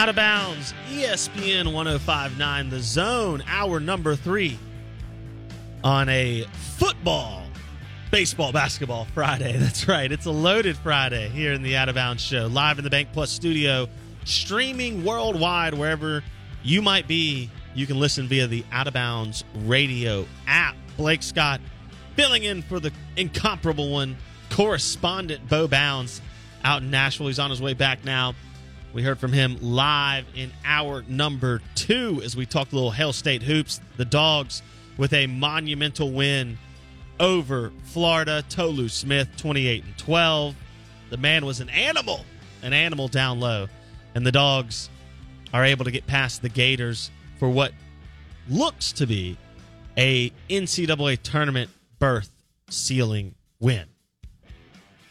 Out of bounds, ESPN 1059, the zone, hour number three on a football, baseball, basketball Friday. That's right. It's a loaded Friday here in the Out of Bounds show, live in the Bank Plus studio, streaming worldwide wherever you might be. You can listen via the Out of Bounds radio app. Blake Scott filling in for the incomparable one, correspondent Bo Bounds out in Nashville. He's on his way back now. We heard from him live in hour number two as we talked a little Hail State hoops. The Dogs with a monumental win over Florida. Tolu Smith, 28 and 12. The man was an animal, an animal down low. And the Dogs are able to get past the Gators for what looks to be a NCAA tournament berth sealing win.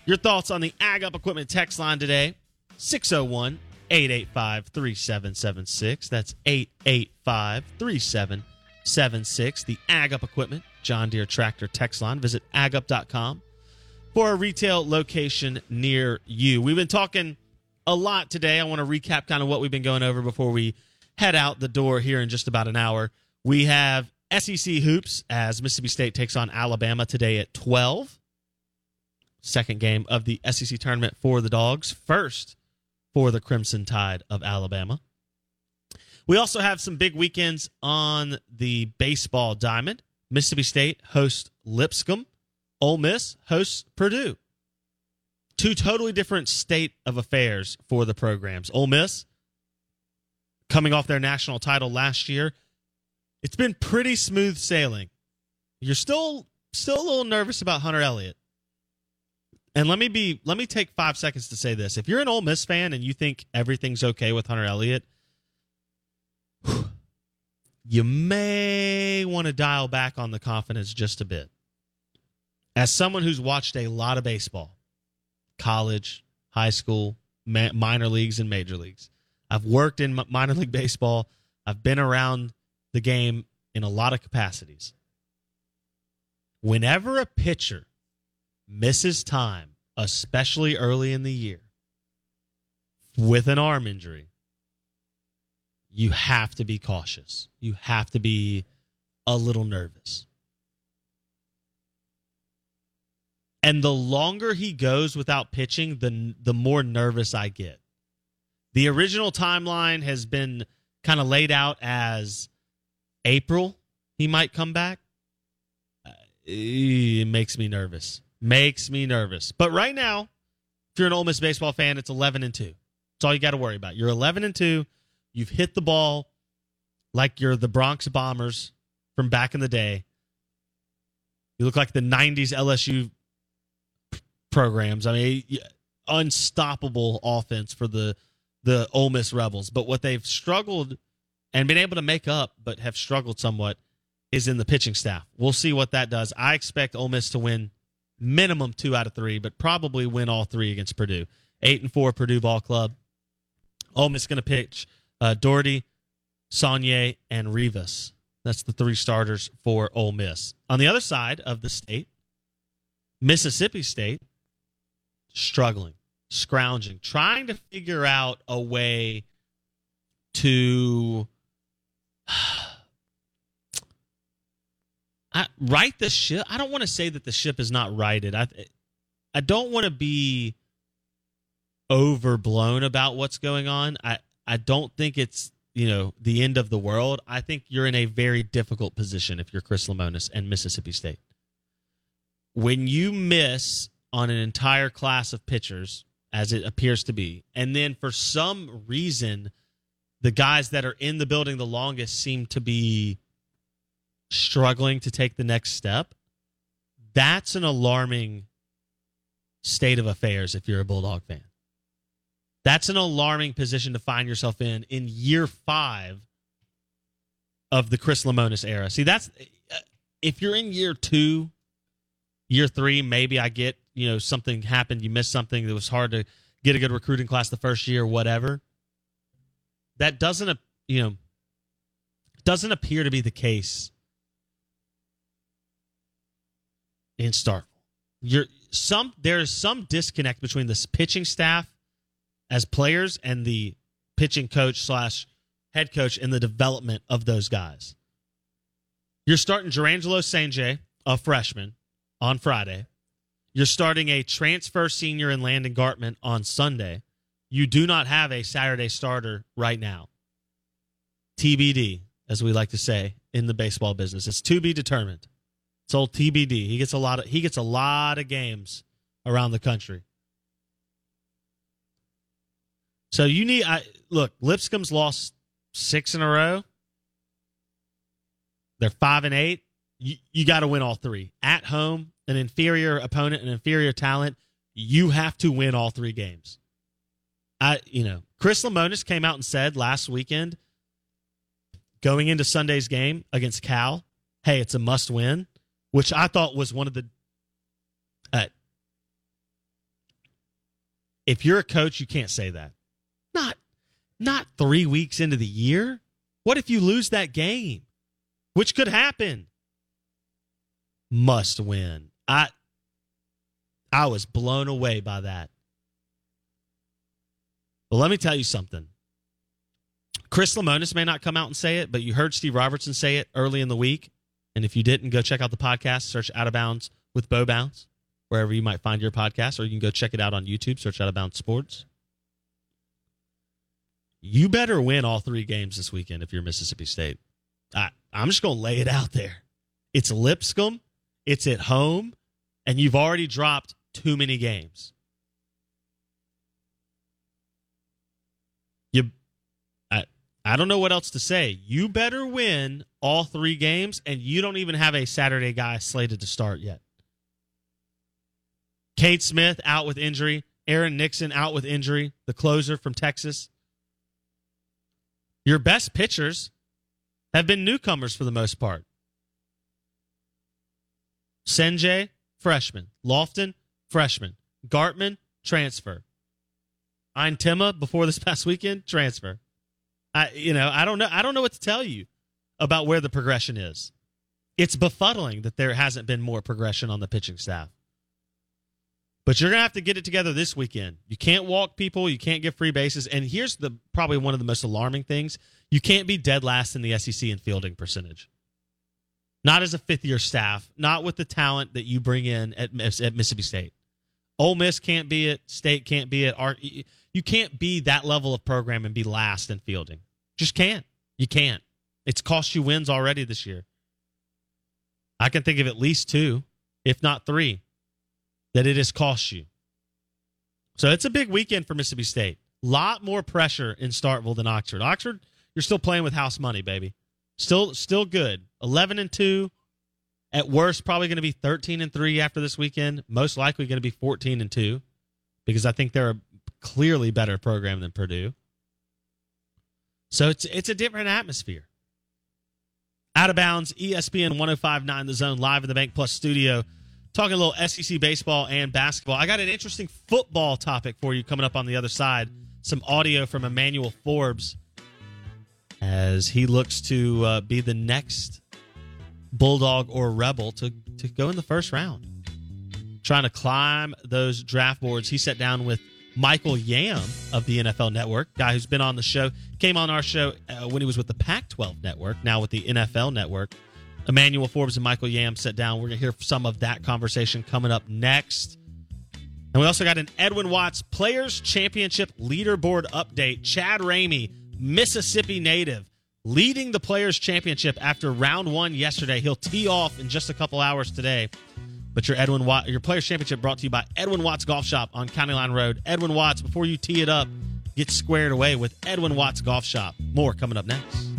Your thoughts on the Ag Up Equipment text line today? 601 885 3776. That's 885 3776. The Ag Up Equipment, John Deere Tractor text line. Visit agup.com for a retail location near you. We've been talking a lot today. I want to recap kind of what we've been going over before we head out the door here in just about an hour. We have SEC hoops as Mississippi State takes on Alabama today at 12 second game of the SEC tournament for the Dogs, first for the Crimson Tide of Alabama. We also have some big weekends on the baseball diamond. Mississippi State hosts Lipscomb, Ole Miss hosts Purdue. Two totally different state of affairs for the programs. Ole Miss coming off their national title last year. It's been pretty smooth sailing. You're still still a little nervous about Hunter Elliott. And let me be let me take five seconds to say this. If you're an Ole Miss fan and you think everything's okay with Hunter Elliott, you may want to dial back on the confidence just a bit. As someone who's watched a lot of baseball, college, high school, ma- minor leagues, and major leagues, I've worked in minor league baseball. I've been around the game in a lot of capacities. whenever a pitcher misses time, especially early in the year, with an arm injury, you have to be cautious. You have to be a little nervous. And the longer he goes without pitching, the the more nervous I get. The original timeline has been kind of laid out as April he might come back. Uh, it makes me nervous. Makes me nervous. But right now, if you're an Ole Miss baseball fan, it's 11 and 2. That's all you got to worry about. You're 11 and 2. You've hit the ball like you're the Bronx Bombers from back in the day. You look like the 90s LSU programs. I mean, unstoppable offense for the the Ole Miss Rebels. But what they've struggled and been able to make up, but have struggled somewhat, is in the pitching staff. We'll see what that does. I expect Ole Miss to win minimum two out of three, but probably win all three against Purdue. Eight and four Purdue Ball Club. Ole Miss going to pitch uh, Dougherty, Saunier, and Rivas. That's the three starters for Ole Miss. On the other side of the state, Mississippi State struggling, scrounging, trying to figure out a way to I, right the ship. I don't want to say that the ship is not righted. I I don't want to be overblown about what's going on. I I don't think it's you know the end of the world. I think you're in a very difficult position if you're Chris Lemonis and Mississippi State. When you miss on an entire class of pitchers, as it appears to be, and then for some reason, the guys that are in the building the longest seem to be struggling to take the next step, that's an alarming state of affairs if you're a Bulldog fan. That's an alarming position to find yourself in in year five of the Chris Lemonis era. See, that's uh, if you're in year two, year three, maybe I get, you know, something happened, you missed something that was hard to get a good recruiting class the first year, whatever. That doesn't, you know, doesn't appear to be the case in Starkville. You're some there's some disconnect between the pitching staff as players and the pitching coach slash head coach in the development of those guys. You're starting Jurrangelo Cijntje, a freshman, on Friday. You're starting a transfer senior in Landon Gartman on Sunday. You do not have a Saturday starter right now. TBD, as we like to say in the baseball business. It's to be determined. It's old TBD. He gets a lot of he gets a lot of games around the country. So you need I look, Lipscomb's lost six in a row. They're five and eight. You you got to win all three. At home, an inferior opponent, an inferior talent, you have to win all three games. I you know, Chris Lemonis came out and said last weekend, going into Sunday's game against Cal, hey, it's a must win which I thought was one of the. Uh, if you're a coach, you can't say that. Not, not three weeks into the year. What if you lose that game, which could happen? Must win. I, I was blown away by that. But let me tell you something. Chris Lemonis may not come out and say it, but you heard Steve Robertson say it early in the week. And if you didn't, go check out the podcast, search Out of Bounds with Bo Bounds, wherever you might find your podcast, or you can go check it out on YouTube, search Out of Bounds Sports. You better win all three games this weekend if you're Mississippi State. I, I'm just going to lay it out there. It's Lipscomb, it's at home, and you've already dropped too many games. You I don't know what else to say. You better win all three games, and you don't even have a Saturday guy slated to start yet. Cade Smith out with injury. Aaron Nixon out with injury, the closer from Texas. Your best pitchers have been newcomers for the most part. Cijntje, freshman. Lofton, freshman. Gartman, transfer. Eintema, before this past weekend, transfer. I you know, I don't know I don't know what to tell you about where the progression is. it's befuddling that there hasn't been more progression on the pitching staff. But you're going to have to get it together this weekend. You can't walk people, you can't get free bases, and here's the probably one of the most alarming things: you can't be dead last in the SEC in fielding percentage. Not as a fifth year staff, not with the talent that you bring in at, at Mississippi State. Ole Miss can't be it. State can't be it. You can't be that level of program and be last in fielding. Just can't. You can't. It's cost you wins already this year. I can think of at least two, if not three, that it has cost you. So it's a big weekend for Mississippi State. A lot more pressure in Starkville than Oxford. Oxford, you're still playing with house money, baby. Still, still good. Eleven and two. At worst, probably going to be thirteen and three after this weekend. Most likely going to be fourteen and two, because I think they're a clearly better program than Purdue. So it's it's a different atmosphere. Out of bounds, ESPN 1059 The Zone live in the Bank Plus studio. Talking a little SEC baseball and basketball. I got an interesting football topic for you coming up on the other side. Some audio from Emmanuel Forbes as he looks to uh, be the next Bulldog or Rebel to, to go in the first round. Trying to climb those draft boards. He sat down with Michael Yam of the NFL Network, guy who's been on the show, came on our show uh, when he was with the Pac 12 Network, now with the NFL Network. Emmanuel Forbes and Michael Yam sat down. We're going to hear some of that conversation coming up next. And we also got an Edwin Watts Players Championship leaderboard update. Chad Ramey, Mississippi native, leading the Players Championship after round one yesterday. He'll tee off in just a couple hours today. But your Edwin Watt, your Players Championship brought to you by Edwin Watts Golf Shop on County Line Road. Edwin Watts, before you tee it up, get squared away with Edwin Watts Golf Shop. More coming up next.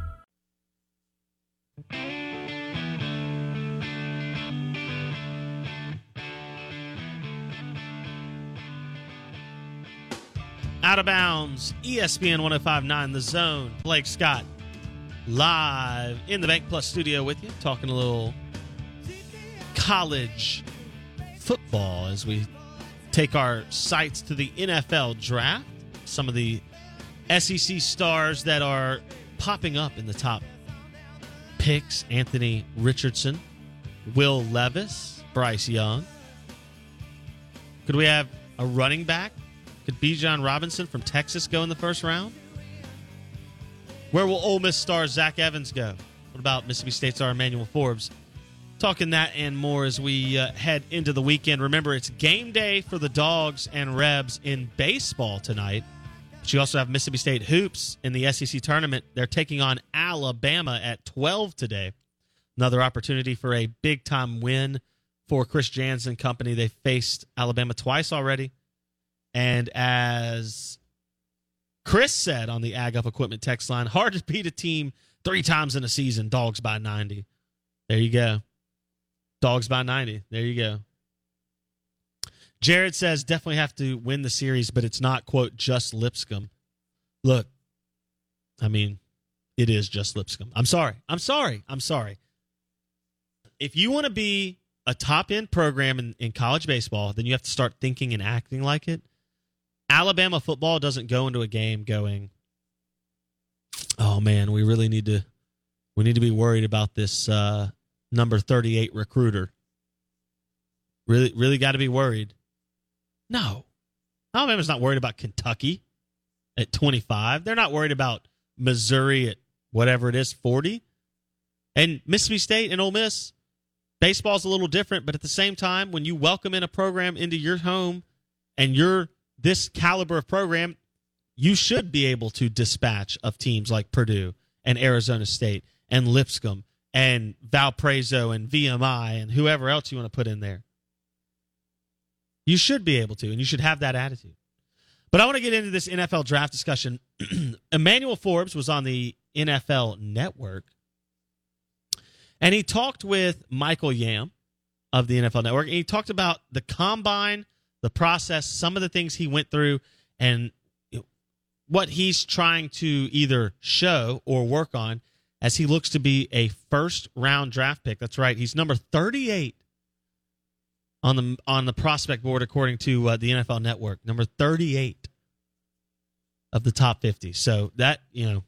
Out of bounds, ESPN 1059 The Zone. Blake Scott live in the Bank Plus studio with you, talking a little college football as we take our sights to the NFL draft. Some of the SEC stars that are popping up in the top picks Anthony Richardson, Will Levis, Bryce Young. Could we have a running back could Bijan Robinson from Texas go in the first round? Where will Ole Miss star Zach Evans go? What about Mississippi State star Emmanuel Forbes? Talking that and more as we uh, head into the weekend. Remember, it's game day for the Dogs and Rebs in baseball tonight. But you also have Mississippi State hoops in the SEC tournament. They're taking on Alabama at 12 today. Another opportunity for a big time win for Chris Jans and Company. They faced Alabama twice already. And as Chris said on the Ag Up Equipment text line, hard to beat a team three times in a season, dogs by 90. There you go. Dogs by 90. There you go. Jared says definitely have to win the series, but it's not, quote, just Lipscomb. Look, I mean, it is just Lipscomb. I'm sorry. I'm sorry. I'm sorry. If you want to be a top end program in, in college baseball, then you have to start thinking and acting like it. Alabama football doesn't go into a game going, "Oh man, we really need to we need to be worried about this uh, number 38 recruiter." Really really got to be worried. No. Alabama's not worried about Kentucky at 25. They're not worried about Missouri at whatever it is, 40. And Mississippi State and Ole Miss, baseball's a little different, but at the same time, when you welcome in a program into your home and you're this caliber of program, you should be able to dispatch of teams like Purdue and Arizona State and Lipscomb and Valparaiso and VMI and whoever else you want to put in there. You should be able to, and you should have that attitude. But I want to get into this NFL draft discussion. Emmanuel Forbes was on the NFL Network, and he talked with Michael Yam of the NFL Network, and he talked about the combine, the process, some of the things he went through, and what he's trying to either show or work on as he looks to be a first round draft pick. That's right. He's number 38 on the on the prospect board according to uh, the NFL Network, number 38 of the top 50. So that, you know,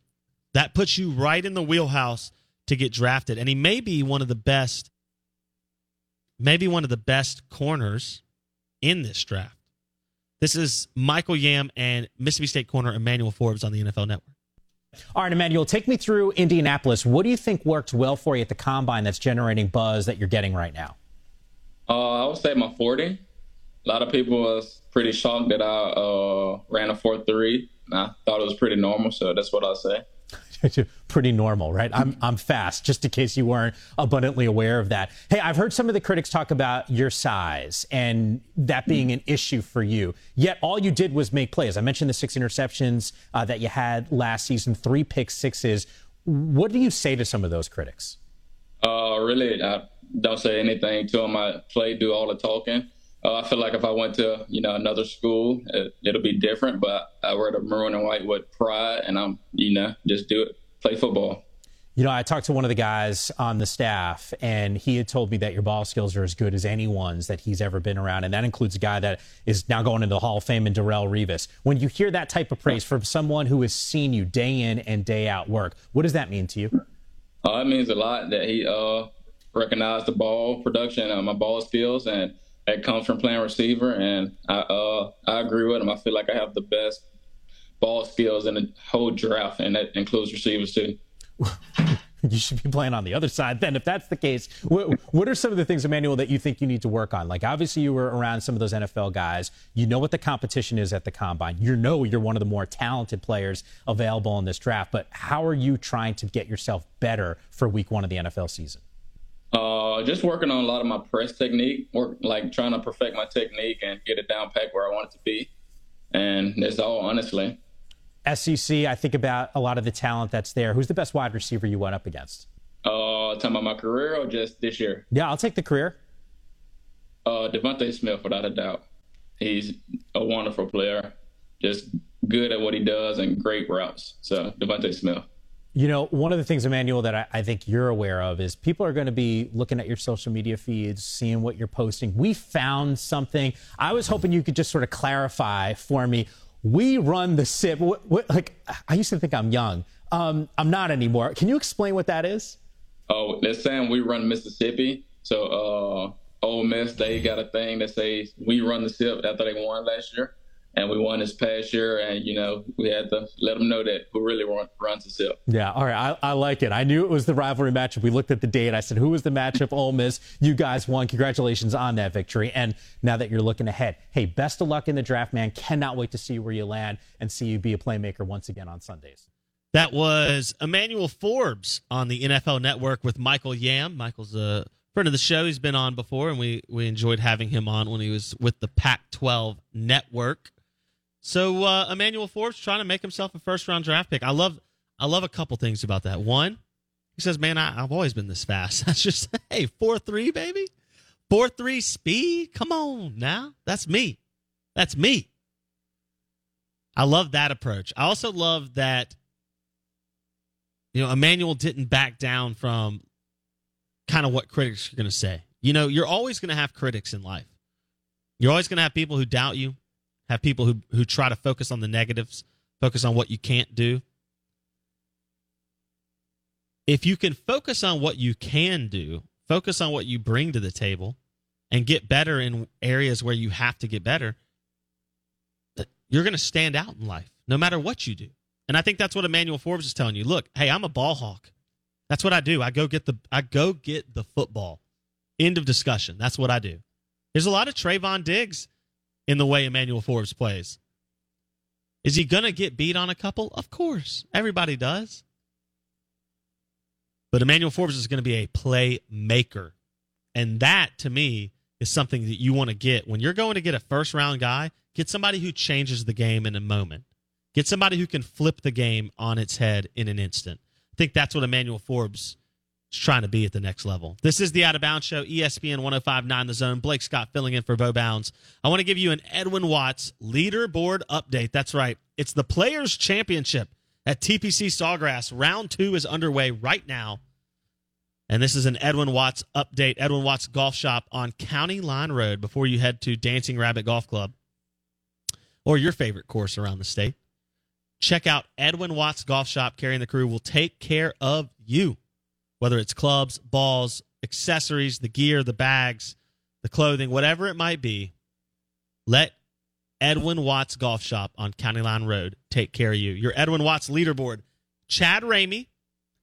that puts you right in the wheelhouse to get drafted. And he may be one of the best maybe one of the best corners in this draft. This is Michael Yam and Mississippi State corner Emmanuel Forbes on the NFL Network. All right, Emmanuel, take me through Indianapolis. What do you think worked well for you at the combine that's generating buzz that you're getting right now? Uh, I would say my 40. A lot of people was pretty shocked that I uh, ran a 4.3. I thought it was pretty normal, so that's what I'll say. pretty normal, right? I'm I'm fast, just in case you weren't abundantly aware of that. Hey, I've heard some of the critics talk about your size and that being an issue for you. Yet all you did was make plays. I mentioned the six interceptions uh, that you had last season, three pick sixes. What do you say to some of those critics? Uh, really, I don't say anything to them. I play, do all the talking. Uh, I feel like if I went to you know another school, it, will be different. But I wear the maroon and white with pride, and I'm you know just do it, play football. You know, I talked to one of the guys on the staff, and he had told me that your ball skills are as good as anyone's that he's ever been around, and that includes a guy that is now going into the Hall of Fame in Darrelle Revis. When you hear that type of praise from someone who has seen you day in and day out work, what does that mean to you? Uh, it means a lot that he uh, recognized the ball production, uh, my ball skills, and that comes from playing receiver, and I uh, I agree with him. I feel like I have the best ball skills in the whole draft, and that includes receivers too. you should be playing on the other side then if that's the case. What, what, are some of the things emmanuel that you think you need to work on? Like obviously you were around some of those nfl guys. You know what the competition is at the combine. You know you're one of the more talented players available in this draft but how are you trying to get yourself better for week one of the nfl season uh, just working on a lot of my press technique, work like trying to perfect my technique and get it down pack where I want it to be. And that's all, honestly. SEC, I think about a lot of the talent that's there. Who's the best wide receiver you went up against? Uh, talking about my career or just this year? Yeah, I'll take the career. Uh, DeVonta Smith, without a doubt. He's a wonderful player, just good at what he does and great routes. So DeVonta Smith. You know, one of the things, Emmanuel, that I, I, think you're aware of is people are going to be looking at your social media feeds, seeing what you're posting. We found something. I was hoping you could just sort of clarify for me. We run the SIP. What, what, like, I used to think I'm young. Um, I'm not anymore. Can you explain what that is? Oh, they're saying we run Mississippi. So, uh, Ole Miss, they got a thing that says we run the SIP after they won last year and we won this past year, and you know we had to let them know that we really run, runs the SIP. Yeah, all right, I, I, like it. I knew it was the rivalry matchup. We looked at the date. I said, "Who was the matchup?" Ole Miss. You guys won. Congratulations on that victory. And now that you're looking ahead, hey, best of luck in the draft, man. Cannot wait to see where you land and see you be a playmaker once again on Sundays. That was Emmanuel Forbes on the NFL Network with Michael Yam. Michael's a friend of the show. He's been on before, and we we enjoyed having him on when he was with the Pac-12 Network. So uh, Emmanuel Forbes trying to make himself a first round draft pick. I love I love a couple things about that. One, he says, "Man, I, have always been this fast." That's just hey four three baby, four three speed. Come on now, that's me. That's me. I love that approach. I also love that you know Emmanuel didn't back down from kind of what critics are going to say. You know, you're always going to have critics in life. You're always going to have people who doubt you have people who who try to focus on the negatives, focus on what you can't do. If you can focus on what you can do, focus on what you bring to the table and get better in areas where you have to get better, you're going to stand out in life no matter what you do. And I think that's what Emmanuel Forbes is telling you. Look, hey, I'm a ball hawk. That's what I do. I go get the I go get the football. End of discussion. That's what I do. There's a lot of Trevon Diggs in the way Emmanuel Forbes plays. Is he going to get beat on a couple? Of course. Everybody does. But Emmanuel Forbes is going to be a playmaker. And that, to me, is something that you want to get. When you're going to get a first round guy, get somebody who changes the game in a moment. Get somebody who can flip the game on its head in an instant. I think that's what Emmanuel Forbes trying to be at the next level. This is the Out of Bounds Show, ESPN 1059 The Zone. Blake Scott filling in for Bo Bounds. I want to give you an Edwin Watts leaderboard update. That's right. It's the Players' Championship at TPC Sawgrass. Round two is underway right now. And this is an Edwin Watts update. Edwin Watts Golf Shop on County Line Road before you head to Dancing Rabbit Golf Club or your favorite course around the state. Check out Edwin Watts Golf Shop. Carrying the crew will take care of you, whether it's clubs, balls, accessories, the gear, the bags, the clothing, whatever it might be. Let Edwin Watts Golf Shop on County Line Road take care of you. Your Edwin Watts leaderboard. Chad Ramey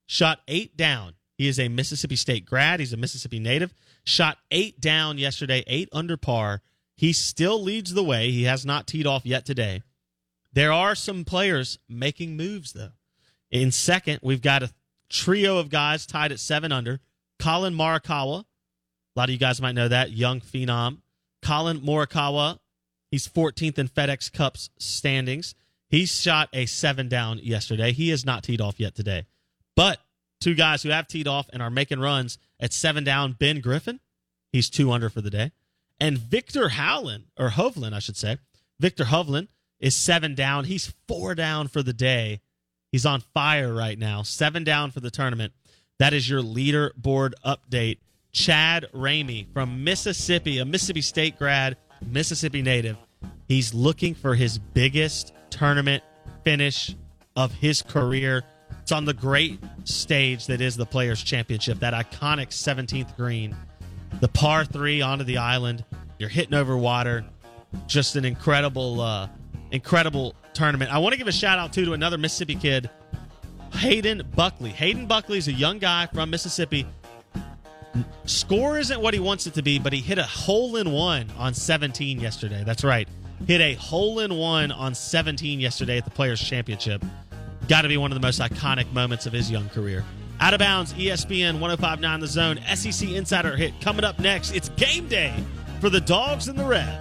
shot eight down. He is a Mississippi State grad. He's a Mississippi native. Shot eight down yesterday, eight under par. He still leads the way. He has not teed off yet today. There are some players making moves, though. In second, we've got a trio of guys tied at seven under. Collin Morikawa. A lot of you guys might know that. Young phenom. Collin Morikawa. He's 14th in FedEx Cup's standings. He shot a seven down yesterday. He has not teed off yet today. But two guys who have teed off and are making runs at seven down. Ben Griffin, he's two under for the day, and Viktor Howland or Hovland, I should say. Viktor Hovland is seven down. He's four down for the day. He's on fire right now. Seven down for the tournament. That is your leaderboard update. Chad Ramey from Mississippi, a Mississippi State grad, Mississippi native. He's looking for his biggest tournament finish of his career. It's on the great stage that is the Players' Championship, that iconic 17th green, the par three onto the island. You're hitting over water. Just an incredible, uh, incredible tournament. I want to give a shout out too to another Mississippi kid, Hayden Buckley. Hayden Buckley is a young guy from Mississippi. Score isn't what he wants it to be, but he hit a hole in one on 17 yesterday. That's right. Hit a hole in one on 17 yesterday at the Players' Championship. Got to be one of the most iconic moments of his young career. Out of bounds, ESPN 1059 The Zone, SEC Insider Hit. Coming up next, it's game day for the Dogs and the Red.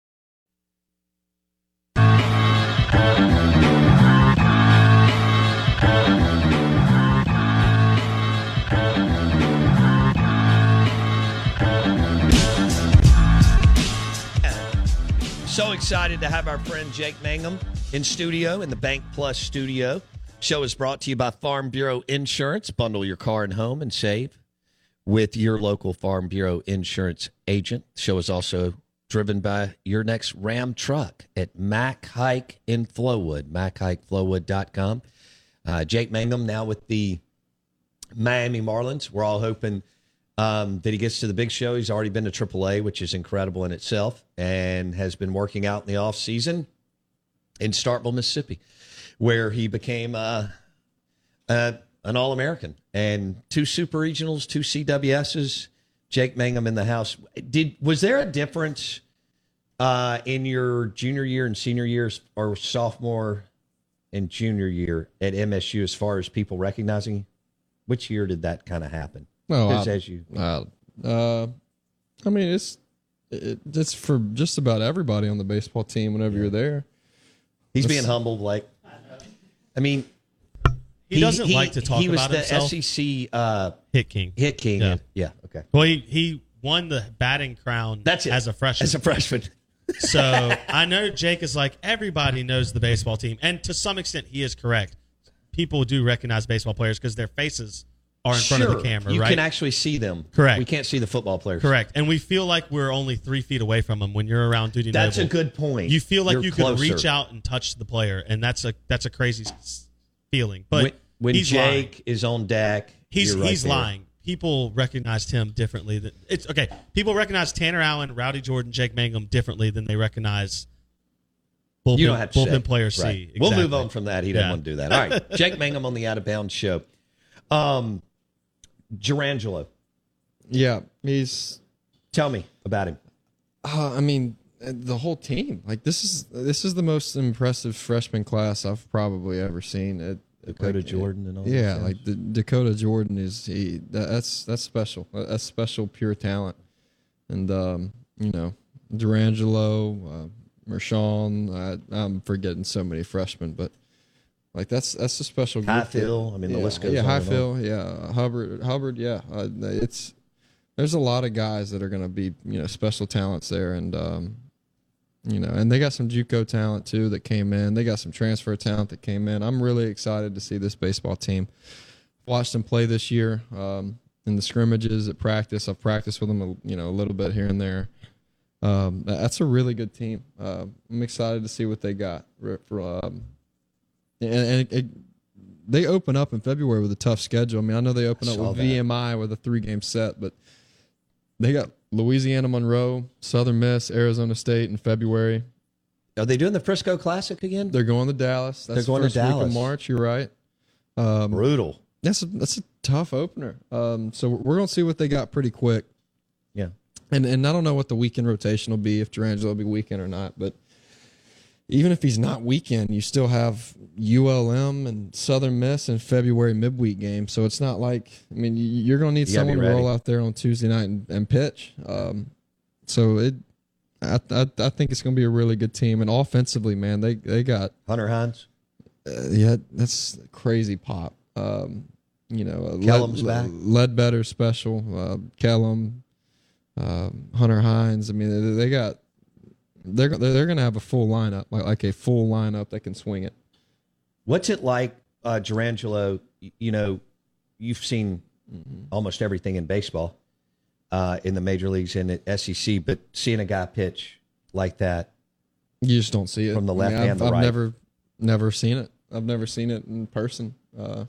So excited to have our friend Jake Mangum in studio in the Bank Plus studio. Show is brought to you by Farm Bureau Insurance. Bundle your car and home and save with your local Farm Bureau insurance agent. Show is also driven by your next Ram truck at Mac Haik in Flowood, MacHaikFlowood.com. Uh, Jake Mangum now with the Miami Marlins. We're all hoping um, that he gets to the big show. He's already been to AAA, which is incredible in itself, and has been working out in the off season in Starkville, Mississippi, where he became uh, uh, an All American and two Super Regionals, two CWSs. Jake Mangum in the house. Did was there a difference uh, in your junior year and senior years, or sophomore and junior year at MSU as far as people recognizing you? Which year did that kind of happen? Well, I, as you uh, uh, I mean, it's it, it's for just about everybody on the baseball team. Whenever you're there, He's It's- being humble, like. I mean, He doesn't like to talk he was about the himself. SEC uh, hit king. Hit king. Yeah. and- yeah. Okay. Well, he, he won the batting crown. That's it. as a freshman. As a freshman. so I know Jake is like everybody knows the baseball team, and to some extent, he is correct. People do recognize baseball players because their faces are in front of the Sure. camera. You right? can actually see them. Correct. We can't see the football players. Correct. And we feel like we're only three feet away from them when you're around Duty That's Noble. a good point. You feel like You're you closer. could reach out and touch the player, and that's a that's a crazy feeling. But when, when Jake lying. is on deck, he's right he's there. lying. People recognized him differently. Than, it's okay. People recognize Tanner Allen, Rowdy Jordan, Jake Mangum differently than they recognize bullpen, you don't have to bullpen say. player C. Right. We'll move on from that. He doesn't Yeah. want to do that. All right. Jake Mangum on the Out of Bounds show. Um, Jurrangelo. yeah, he's. Tell me about him. Uh, I mean, the whole team. Like this is this is the most impressive freshman class I've probably ever seen. It, Dakota like, Jordan and all Yeah, like the, Dakota Jordan is he. that- That's that's special. That's special, pure talent. And um, you know, Jurrangelo, uh, Mershon. I, I'm forgetting so many freshmen, but like that's that's a special. that- Highfield, I mean, the yeah, list goes Yeah, on. Highfield. Yeah, Hubbard. Hubbard. Yeah, uh, it's there's a lot of guys that are going to be you know special talents there, and um, you know, and they got some JUCO talent too that came in. They got some transfer talent that came in. I'm really excited to see this baseball team. Watched them play this year um, in the scrimmages at practice. I've practiced with them, a, you know, a little bit here and there. Um, that's a really good team. Uh, I'm excited to see what they got. For, um, and and it, they open up in February with a tough schedule. I mean, I know they open I up with that. VMI with a three game set, but they got Louisiana Monroe, Southern Miss, Arizona State in February. Are they doing the Frisco Classic again? They're going to Dallas. That's They're going to first week Dallas. of March. You're right. Um, Brutal. That's a, that's a tough opener. Um, so we're going to see what they got pretty quick. Yeah. And and I don't know what the weekend rotation will be if Jurrangelo will be weekend or not, but even if he's not weekend, you still have ULM and Southern Miss and February midweek game. So it's not like I mean you- you're going to need You someone to roll out there on Tuesday night and, and pitch. Um, so it, I, I I think it's going to be a really good team. And offensively, man, they they got Hunter Hines. uh, yeah, that's crazy pop. Um, you know, uh, Kellum's Led, back. Ledbetter special, uh, Kellum, um, Hunter Hines. I mean, they, they got they're they're, they're going to have a full lineup, like like a full lineup that can swing it. What's it like, uh, Jurrangelo? You know, you've seen Mm-hmm. almost everything in baseball uh, in the major leagues and at SEC, but seeing a guy pitch like that You just don't see it from the I left mean, and I've, the I've right. never never seen it. I've never seen it in person. Uh,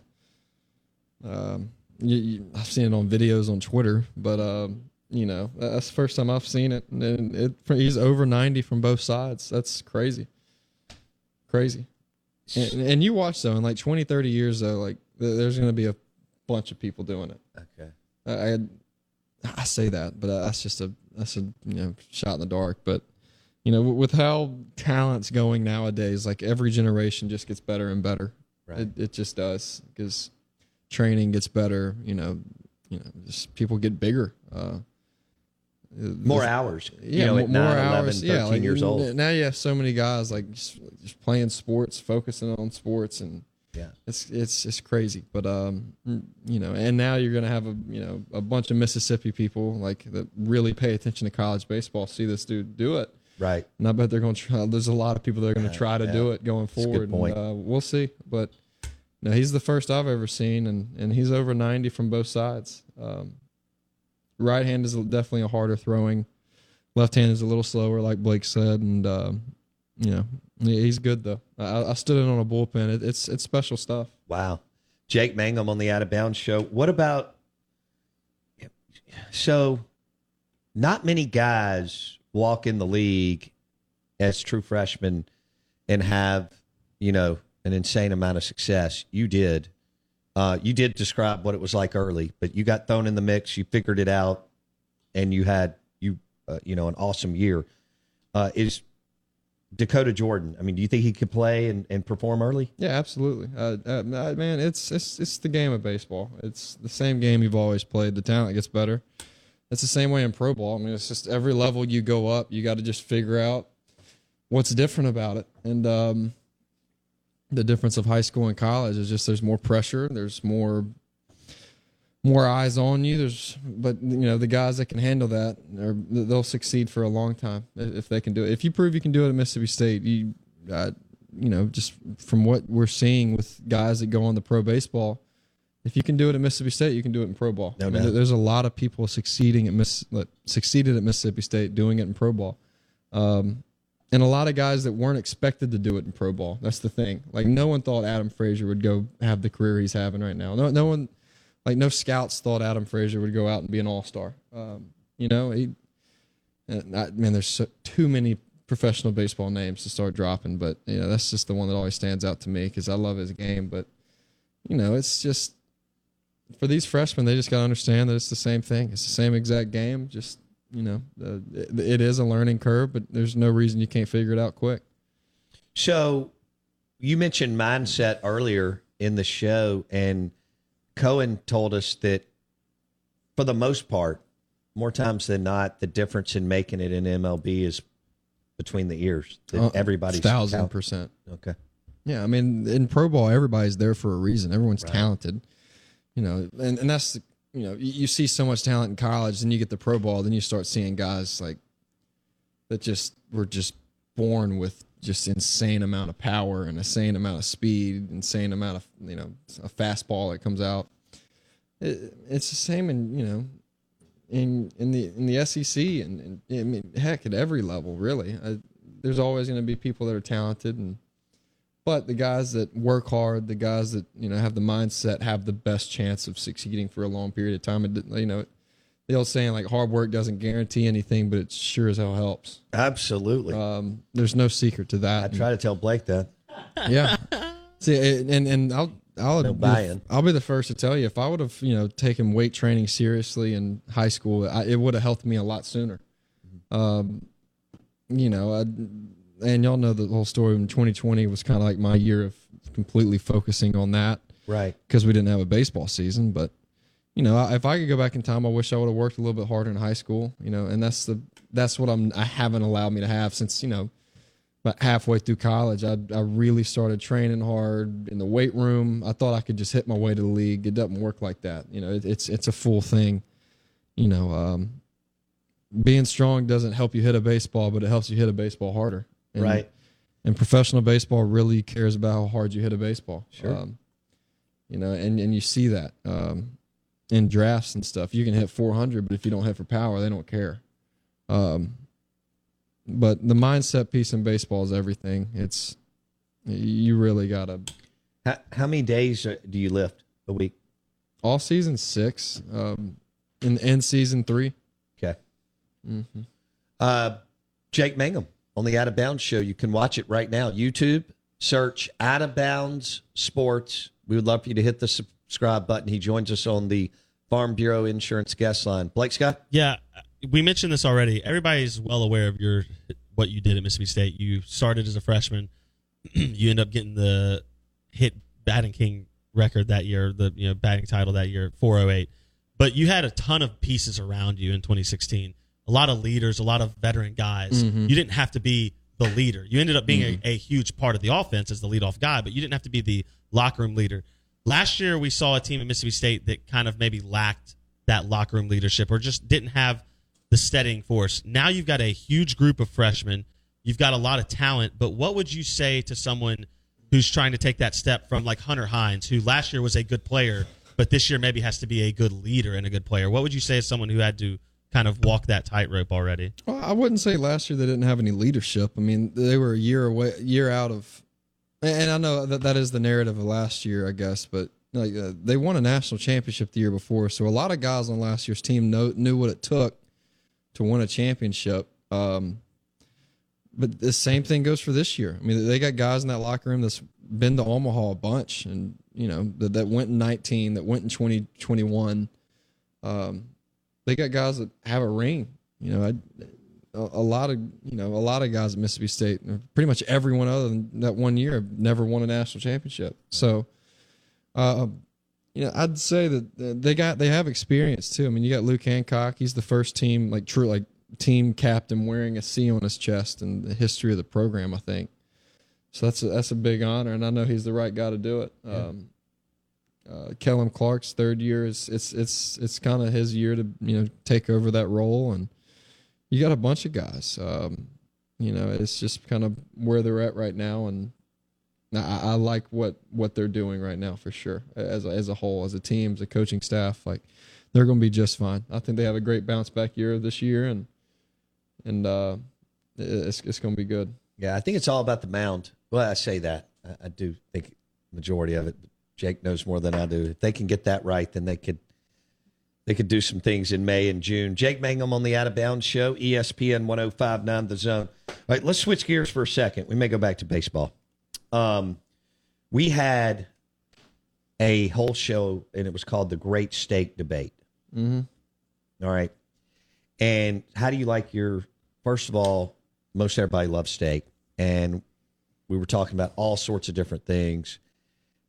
um, you, you, I've seen it on videos on Twitter, but um, you know that's the first time I've seen it. And it, he's over ninety from both sides. That's crazy, crazy. And, and you watch though, in like 20, 30 years though, like there's going to be a bunch of people doing it. Okay. I, I I say that, but that's just a that's a you know shot in the dark. But you know, with how talent's going nowadays, like every generation just gets better and better. Right. It it just does because training gets better. You know, you know, just people get bigger. Uh, More hours, you Yeah, know, mo- more 9, 11, hours. yeah, like, years old. Now you have so many guys like just, just playing sports, focusing on sports, and Yeah. it's it's it's crazy. But um, you know, and now you're gonna have a you know a bunch of Mississippi people like that really pay attention to college baseball, see this dude do it. Right. And I bet they're going to try. There's a lot of people that are going to Yeah, try to yeah. do it going That's a good forward. point. And, uh, we'll see. But no, he's the first I've ever seen, and and he's over 90 from both sides. Um, right hand is definitely a harder throwing. Left hand is a little slower, like Blake said, and um, you know he- he's good though. I, I stood in on a bullpen. It, it's it's special stuff. Wow. Jake Mangum on the Out of Bounds show. What about so not many guys walk in the league as true freshmen and have, you know, an insane amount of success. You did. Uh, you did describe what it was like early, but you got thrown in the mix, you figured it out, and you had you uh, you know an awesome year. Uh, is Dakota Jordan? I mean, do you think he could play and, and perform early? Yeah, absolutely. Uh, uh, man, it's it's it's the game of baseball. It's the same game you've always played. The talent gets better. It's the same way in pro ball. I mean, it's just every level you go up, you got to just figure out what's different about it. And um, the difference of high school and college is just there's more pressure, there's more more eyes on you. There's, but you know, the guys that can handle that, are, they'll succeed for a long time if they can do it. If you prove you can do it at Mississippi State, you, uh, you know, just from what we're seeing with guys that go on the pro baseball, if you can do it at Mississippi State, you can do it in pro ball. No I mean, there's a lot of people succeeding at Miss, succeeded at Mississippi State doing it in pro ball. Um, and a lot of guys that weren't expected to do it in pro ball. That's the thing. Like no one thought Adam Frazier would go have the career he's having right now. No, no one, like no scouts thought Adam Frazier would go out and be an all star. Um, you know, he, and I, man, there's so, too many professional baseball names to start dropping, but you know that's just the one that always stands out to me because I love his game. But you know, it's just for these freshmen, they just got to understand that it's the same thing. It's the same exact game, just you know, uh, it, it is a learning curve, but there's no reason you can't figure it out quick. So you mentioned mindset earlier in the show, and Cohen told us that for the most part, more times than not, the difference in making it in MLB is between the ears. That Uh, everybody's thousand out. percent. Okay. Yeah, I mean, in pro ball, everybody's there for a reason. Everyone's Right. talented, you know, and, and that's the, you know, you, you see so much talent in college, then you get the pro ball, then you start seeing guys like that just were just born with just insane amount of power and insane amount of speed, insane amount of you know a fastball that comes out. It, it's the same in you know in in the in the SEC and, and I mean heck at every level really. I, there's always going to be people that are talented and but the guys that work hard, the guys that you know have the mindset, have the best chance of succeeding for a long period of time. And you know, the old saying like hard work doesn't guarantee anything, but it sure as hell helps. Absolutely. Um, there's no secret to that. I try to tell Blake that. yeah. See, and and I'll I'll No be the- I'll be the first to tell you if I would have you know taken weight training seriously in high school, I, it would have helped me a lot sooner. Um, you know, I, and y'all know the whole story. In 2020 was kind of like my year of completely focusing on that, Right. Because we didn't have a baseball season, but you know, if I could go back in time, I wish I would have worked a little bit harder in high school. You know, and that's the that's what I'm I haven't allowed me to have since you know but halfway through college, I, I really started training hard in the weight room. I thought I could just hit my way to the league. It doesn't work like that. You know, it, it's it's a full thing. You know, um, being strong doesn't help you hit a baseball, but it helps you hit a baseball harder. And, Right. And professional baseball really cares about how hard you hit a baseball. Sure. Um, you know, and and you see that um, in drafts and stuff. You can hit 400, but if you don't hit for power, they don't care. Um, but the mindset piece in baseball is everything. It's you really gotta. How, how many days do you lift a week? All season six, um, in end season three. Okay. Mm-hmm. Uh, Jake Mangum on the Out of Bounds show. You can watch it right now. YouTube, search Out of Bounds Sports. We would love for you to hit the subscribe button. He joins us on the Farm Bureau Insurance guest line. Blake Scott? Yeah, we mentioned this already. Everybody's well aware of your what you did at Mississippi State. You started as a freshman. you end up getting the hit batting king record that year, the you know batting title that year, 408. But you had a ton of pieces around you in 2016. A lot of leaders, a lot of veteran guys. Mhm. You didn't have to be the leader. You ended up being Mhm. a, a huge part of the offense as the leadoff guy, but you didn't have to be the locker room leader. Last year, we saw a team at Mississippi State that kind of maybe lacked that locker room leadership or just didn't have the steadying force. Now you've got a huge group of freshmen. You've got a lot of talent, but what would you say to someone who's trying to take that step from like Hunter Hines, who last year was a good player, but this year maybe has to be a good leader and a good player? What would you say to someone who had to kind of walk that tightrope already? Well, I wouldn't say last year they didn't have any leadership. I mean, they were a year away, year out of And I know that that is the narrative of last year, I guess, but like uh, they won a national championship the year before, so a lot of guys on last year's team know, knew what it took to win a championship. Um, but the same thing goes for this year. I mean, they got guys in that locker room that's been to Omaha a bunch, and you know that, that went in 19, that went in 2021. um, they got guys that have a ring. You know, I, a, a lot of you know a lot of guys at Mississippi State, pretty much everyone other than that one year, have never won a national championship. So, uh, you know, I'd say that they got they have experience too. I mean, you got Luke Hancock. He's the first team like true like team captain wearing a C on his chest in the history of the program. I think. So that's a, that's a big honor, and I know he's the right guy to do it. Um, uh, Kellum Clark's third year is it's it's it's kind of his year to you know take over that role, and you got a bunch of guys. Um, you know, it's just kind of where they're at right now, and I, I, like what what they're doing right now for sure. As a, as a whole, as a team, as a coaching staff, like they're going to be just fine. I think they have a great bounce back year this year, and and uh, it's it's going to be good. Yeah, I think it's all about the mound. Well, I say that. I, I do think majority of it. Jake knows more than I do. If they can get that right, then they could they could do some things in May and June. Jake Mangum on the Out of Bounds Show, ESPN 1059 The Zone. All right, let's switch gears for a second. We may go back to baseball. Um, we had a whole show, and it was called The Great Steak Debate. Mm-hmm. All right. And how do you like your, first of all, most everybody loves steak. And we were talking about all sorts of different things,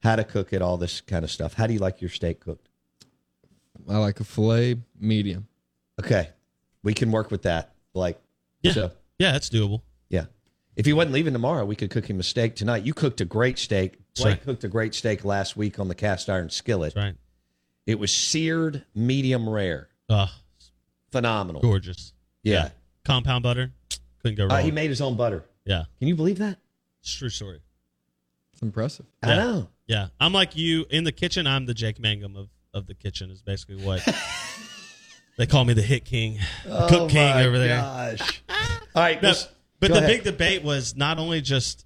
how to cook it, all this kind of stuff. How do you like your steak cooked? I like a filet medium. Okay. We can work with that. Like, yeah. So, yeah, that's doable. Yeah. If he wasn't leaving tomorrow, we could cook him a steak tonight. You cooked a great steak. Blake right. cooked a great steak last week on the cast iron skillet. That's right. It was seared medium rare. Uh, Phenomenal. Gorgeous. Yeah. yeah. Compound butter. Couldn't go wrong. Uh, he made his own butter. Yeah. Can you believe that? It's true story. It's impressive. I Yeah. know. Yeah. I'm like you in the kitchen. I'm the Jake Mangum of, of the kitchen, is basically what they call me the hit king, the cook oh king Oh my over there. Gosh. All right. No, but the ahead. big debate was not only just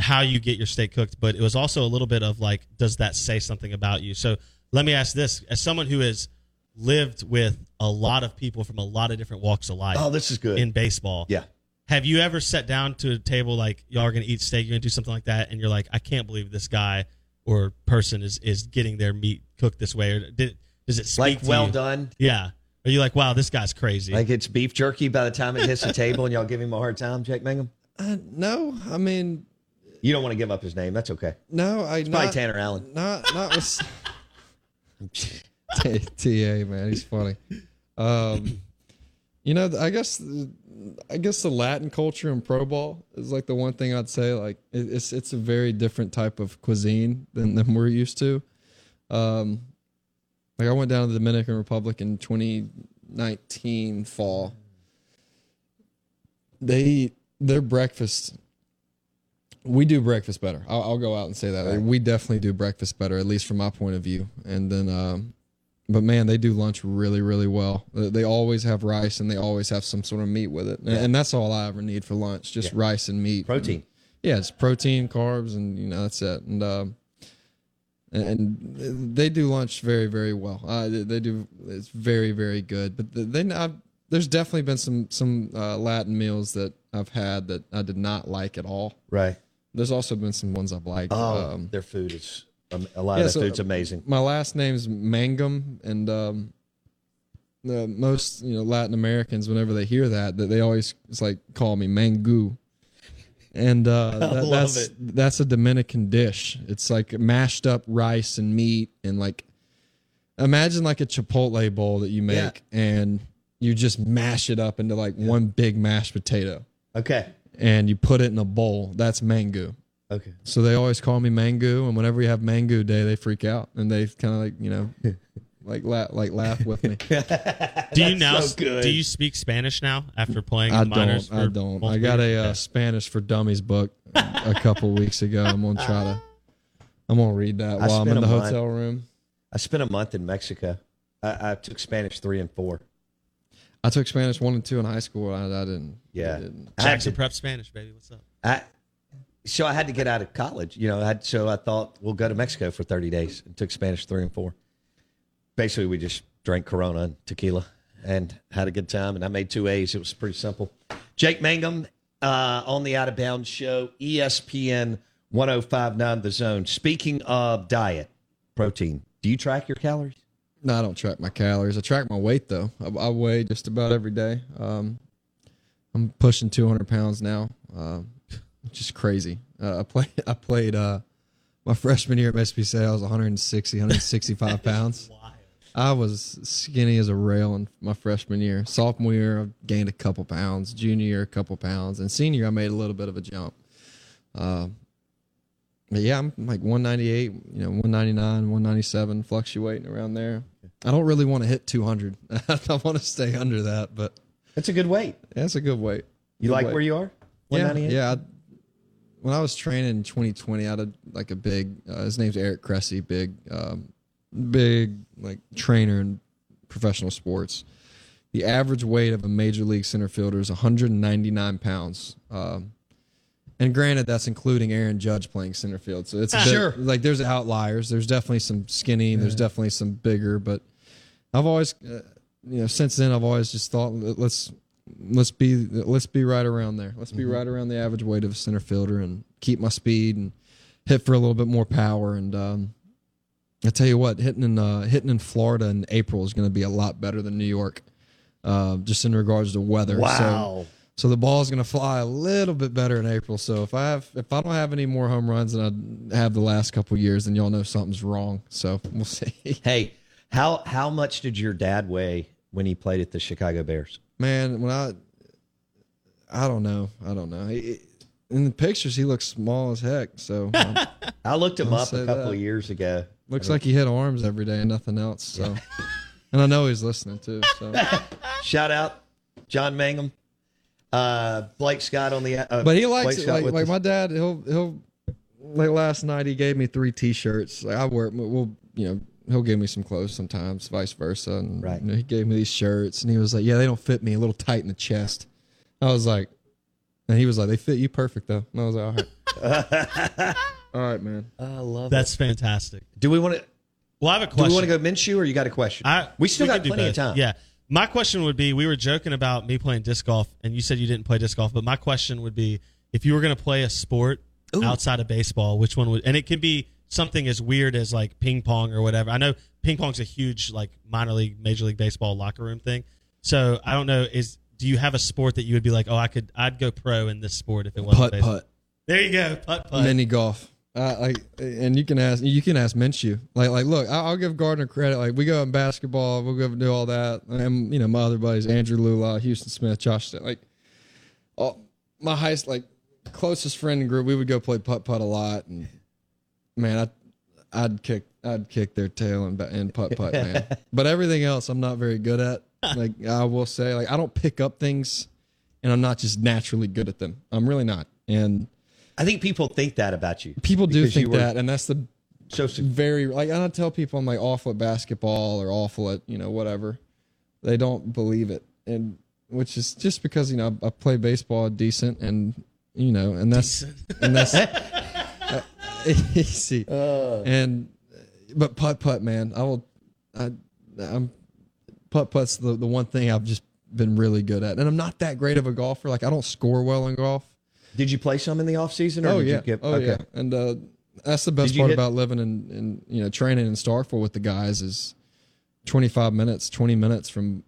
how you get your steak cooked, but it was also a little bit of like, does that say something about you? So let me ask this: as someone who has lived with a lot of people from a lot of different walks of life, Oh, this is good. in baseball. Yeah. Have you ever sat down to a table like y'all are going to eat steak, you're going to do something like that, and you're like, I can't believe this guy or person is is getting their meat cooked this way, or did, does it speak Like, to well you? done? Yeah. Are you like, wow, this guy's crazy? Like it's beef jerky by the time it hits the table and y'all give him a hard time, Jake Mangum? Uh, no, I mean, You don't want to give up his name. That's okay. no, I It's probably Tanner Allen. Not not with T- TA man, he's funny. Um, you know, I guess I guess the Latin culture in pro ball is like the one thing I'd say. Like it's it's a very different type of cuisine than, than we're used to. Um, like I went down to the Dominican Republic in 2019 fall. They eat their breakfast. We do breakfast better. I'll, I'll go out and say that Like, we definitely do breakfast better, at least from my point of view. And then, um, but man, they do lunch really, really well. They they always have rice and they always have some sort of meat with it, and, Yeah. and that's all I ever need for lunch, just Yeah. rice and meat, Protein. yeah, it's protein, carbs, and you know that's it. And um, and they do lunch very, very well. Uh, they- they do it's very, very good. But the- they, I've, there's definitely been some some uh, Latin meals that I've had that I did not like at all. Right. There's also been some ones I've liked. Oh, Um, their food is um, a lot yeah, of that so food's amazing. My last name's Mangum, and um, the most you know Latin Americans, whenever they hear that, that they always it's like call me Mangu, and uh, that, that's it. that's a Dominican dish. It's like mashed up rice and meat, and like imagine like a Chipotle bowl that you make, and you just mash it up into like one big mashed potato, Okay. and you put it in a bowl. That's Mangu. Okay. So they always call me Mangu, and whenever we have Mangu Day, they freak out and they kind of like you know, like laugh like laugh with me. do you now? so good. Do you speak Spanish now after playing I the don't. I don't. I got a uh, Spanish for Dummies book a couple weeks ago. I'm gonna try to. I'm gonna read that I while I'm in the a month- hotel room. I spent a month in Mexico. I, I took Spanish three and four. I took Spanish one and two in high school. I, I didn't. Yeah. I didn't. Jackson to- Prep Spanish, baby. What's up? I so I had to get out of college. You know, I had, so I thought we'll go to Mexico for 30 days and took Spanish three and four. Basically, we just drank Corona and tequila and had a good time. And I made two A's. It was pretty simple. Jake Mangum uh, on the Out of Bounds show, ESPN 1059 The Zone. Speaking of diet, protein, do you track your calories? No, I don't track my calories. I track my weight though. I, I weigh just about every day. Um, I'm pushing 200 pounds now, uh, is crazy. Uh, I played. I played uh, my freshman year at Mississippi State. I was 160, 165 pounds. I was skinny as a rail in my freshman year. Sophomore year, I gained a couple pounds. Junior year, a couple pounds, and senior, I made a little bit of a jump. Uh, but yeah, I'm like 198, you know, 199, 197, fluctuating around there. I don't really want to hit 200. I want to stay under that, but That's a good weight. that's a good weight. You Good like weight. where you are? Yeah, 198? yeah. When I was training in 2020, I had a, like a big. Uh, his name's Eric Cressey, big, um, big like trainer in professional sports. The average weight of a major league center fielder is 199 pounds. Um, and granted, that's including Aaron Judge playing center field. So it's a bit- Sure. like there's outliers. There's definitely some skinny. and There's definitely some bigger. But I've always, uh, you know, since then I've always just thought let's let's be let's be right around there. Let's be Mhm. right around the average weight of a center fielder and keep my speed and hit for a little bit more power. And um, I tell you what, hitting in uh, hitting in Florida in April is going to be a lot better than New York, uh, just in regards to weather. Wow. So, so the ball's going to fly a little bit better in April. So if I have if I don't have any more home runs than I have the last couple of years, then y'all know something's wrong. So we'll see. Hey, how how much did your dad weigh when he played at the Chicago Bears? Man, when I, I don't know, I don't know. He, in the pictures, he looks small as heck. So I looked him I'll up a couple that. of years ago. Looks like he hit arms every day and nothing else. So, and I know he's listening too. So, Shout out John Mangum, uh, Blake Scott on the. Uh, but he likes Blake it. Like, like my dad, he'll he'll like last night he gave me three T-shirts. Like I wear, we'll you know he'll give me some clothes sometimes, vice versa. And Right. you know, he gave me these shirts, and he was like, "Yeah, they don't fit me, a little tight in the chest." I was like, and he was like, "They fit you perfect though." And I was like, "All right, all right, man." I love That's fantastic. Do we want to? Well, I have a question. Do question. we want to go Minshew or you got a question? I, we still can got do plenty of time. Yeah. My question would be: We were joking about me playing disc golf, and you said you didn't play disc golf. But my question would be: If you were going to play a sport outside of baseball, which one would? And it can be something as weird as like ping pong or whatever. I know ping pong's a huge like minor league, major league baseball locker room thing. So I don't know. Is do you have a sport that you would be like, oh, I could, I'd go pro in this sport if it wasn't Putt baseball? putt. There you go, putt putt. mini golf. Uh, like, and you can ask, you can ask Minshew. Like, like, look, I- I'll give Gardner credit. Like, we go in basketball, we'll go do all that. And you know, my other buddies, Andrew Lula, Houston Smith, Josh, like, all my highest, like, closest friend group, we would go play putt putt a lot. And man, I, I'd kick, I'd kick their tail and and putt putt, man. but everything else, I'm not very good at. Like, I will say, like, I don't pick up things, and I'm not just naturally good at them. I'm really not. And I think people think that about you. People do think were that, and that's the so very like. I don't tell people I'm like awful at basketball or awful at you know whatever. They don't believe it, and which is just because you know I, I play baseball decent, and you know, and that's and that's uh, easy. and but putt putt, man, I will. I I'm putt putt's the the one thing I've just been really good at, and I'm not that great of a golfer. Like I don't score well in golf. Did you play some in the off season? Or Oh did yeah, You get, oh okay. yeah, and uh, that's the best part hit- about living in, in you know training in Starkville with the guys is 25 minutes, 20 minutes from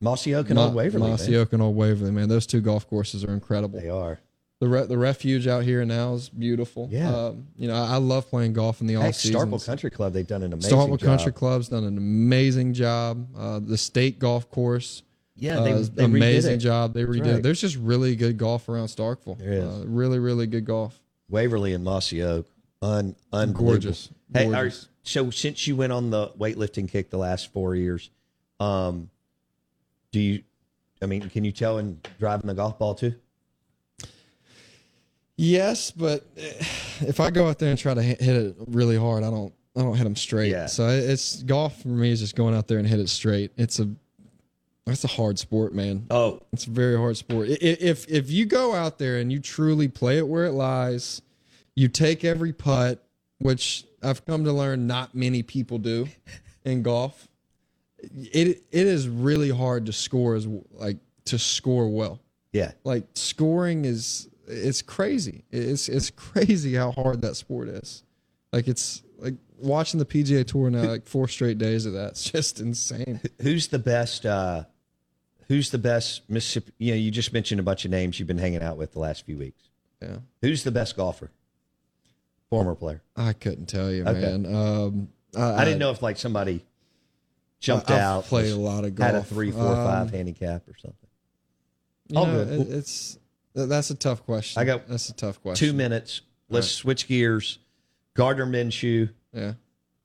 Mossy Oak and Mo- Old Waverly. Mossy. Oak and Old Waverly, man. Those two golf courses are incredible. They are. The re- the refuge out here now is beautiful. Yeah. um, you know I, I love playing golf in the off season. Starkville Country Club, they've done an amazing Starkville job. Country Club's done an amazing job. Uh, the state golf course. Yeah, they- uh, they amazing job. They redid. right. There's just really good golf around Starkville. There is. Uh, really, really good golf. Waverly and Mossy Oak, un. Gorgeous. Hey, are, so since you went on the weightlifting kick the last four years, um, do you? I mean, can you tell in driving the golf ball too? Yes, but eh, if I go out there and try to hit it really hard, I don't I don't hit them straight. Yeah. So it's golf for me is just going out there and hit it straight. It's a it's a hard sport, man. Oh, it's a very hard sport. If if you go out there and you truly play it where it lies, you take every putt, which I've come to learn not many people do in golf. It it is really hard to score as like to score well. Yeah. Like scoring is it's crazy. It's it's crazy how hard that sport is. Like it's like watching the PGA Tour now, like four straight days of that. It's just insane. Who's the best? uh Who's the best Mississippi? You know, you just mentioned a bunch of names you've been hanging out with the last few weeks. Yeah. Who's the best golfer? Former player. I couldn't tell you, Okay. man. Um, I, I, didn't know if like somebody jumped I've out, played a lot of golf. had a three, four, five Um, handicap or something. You know, good. it- it's that's a tough question. I got that's a tough question. Two minutes. Let's Right. switch gears. Gardner Minshew. Yeah.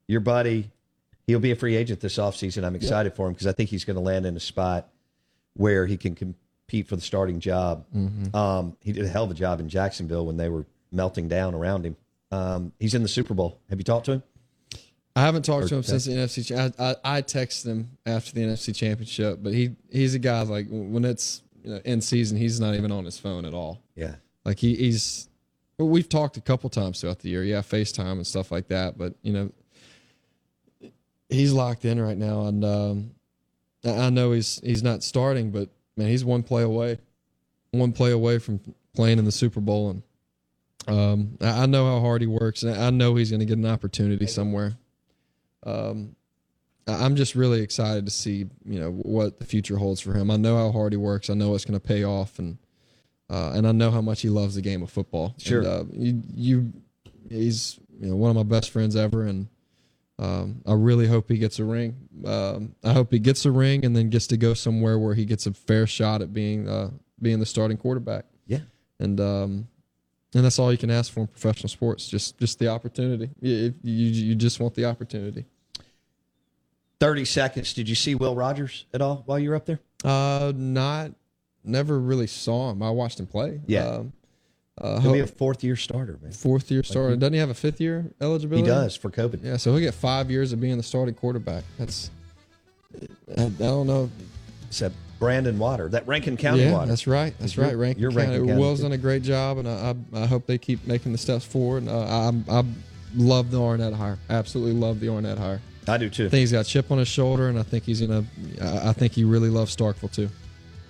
Your buddy. He'll be a free agent this offseason. I'm excited for him because I think he's going to land in a spot where he can compete for the starting job. Mhm. Um, he did a hell of a job in Jacksonville when they were melting down around him. Um, he's in the Super Bowl. Have you talked to him? I haven't talked to Or him since the NFC. I, I I texted him after the NFC Championship, but he he's a guy like when it's you know, in season, he's not even on his phone at all. Yeah. Like he, he's. well, We've talked a couple times throughout the year, yeah, FaceTime and stuff like that. But you know, he's locked in right now, and um, I know he's he's not starting, but man, he's one play away, one play away from playing in the Super Bowl, and um, I know how hard he works, and I know he's going to get an opportunity somewhere. Um, I'm just really excited to see you know what the future holds for him. I know how hard he works. I know it's going to pay off, and uh, and I know how much he loves the game of football. Sure. And, uh, you, you he's you know one of my best friends ever, and um, I really hope he gets a ring. Um, I hope he gets a ring and then gets to go somewhere where he gets a fair shot at being uh, being the starting quarterback. Yeah. And um, and that's all you can ask for in professional sports. Just just the opportunity. You you, you just want the opportunity. 30 seconds. Did you see Will Rogers at all while you were up there? Uh, not never really saw him. I watched him play. Yeah. Um, uh, He'll be a fourth year starter, man. fourth year starter. Doesn't he have a fifth year eligibility? He does for COVID. Yeah, so he'll get five years of being the starting quarterback. That's I, I don't know. Said Brandon Water, that Rankin County yeah, Water. that's right. That's right. Rankin you're County. Rankin County, Will's done a great job, and I, I, I hope they keep making the steps forward. And, uh, I, I love the Arnett hire. Absolutely love the Arnett hire. I do too. I think he's got a chip on his shoulder, and I think he's gonna. I I think he really loves Starkville too.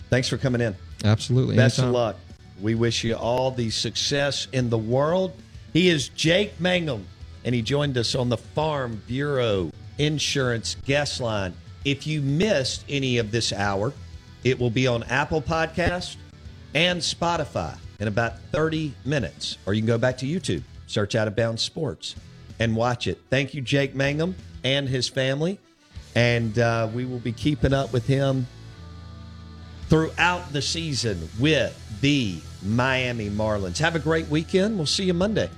Thanks for coming in. Absolutely. Best Anytime. of luck. We wish you all the success in the world. He is Jake Mangum, and he joined us on the Farm Bureau Insurance Guest Line. If you missed any of this hour, it will be on Apple Podcast and Spotify in about 30 minutes. Or you can go back to YouTube, search Out of Bounds Sports, and watch it. Thank you, Jake Mangum and his family. And uh, we will be keeping up with him throughout the season with the Miami Marlins. Have a great weekend. We'll see you Monday.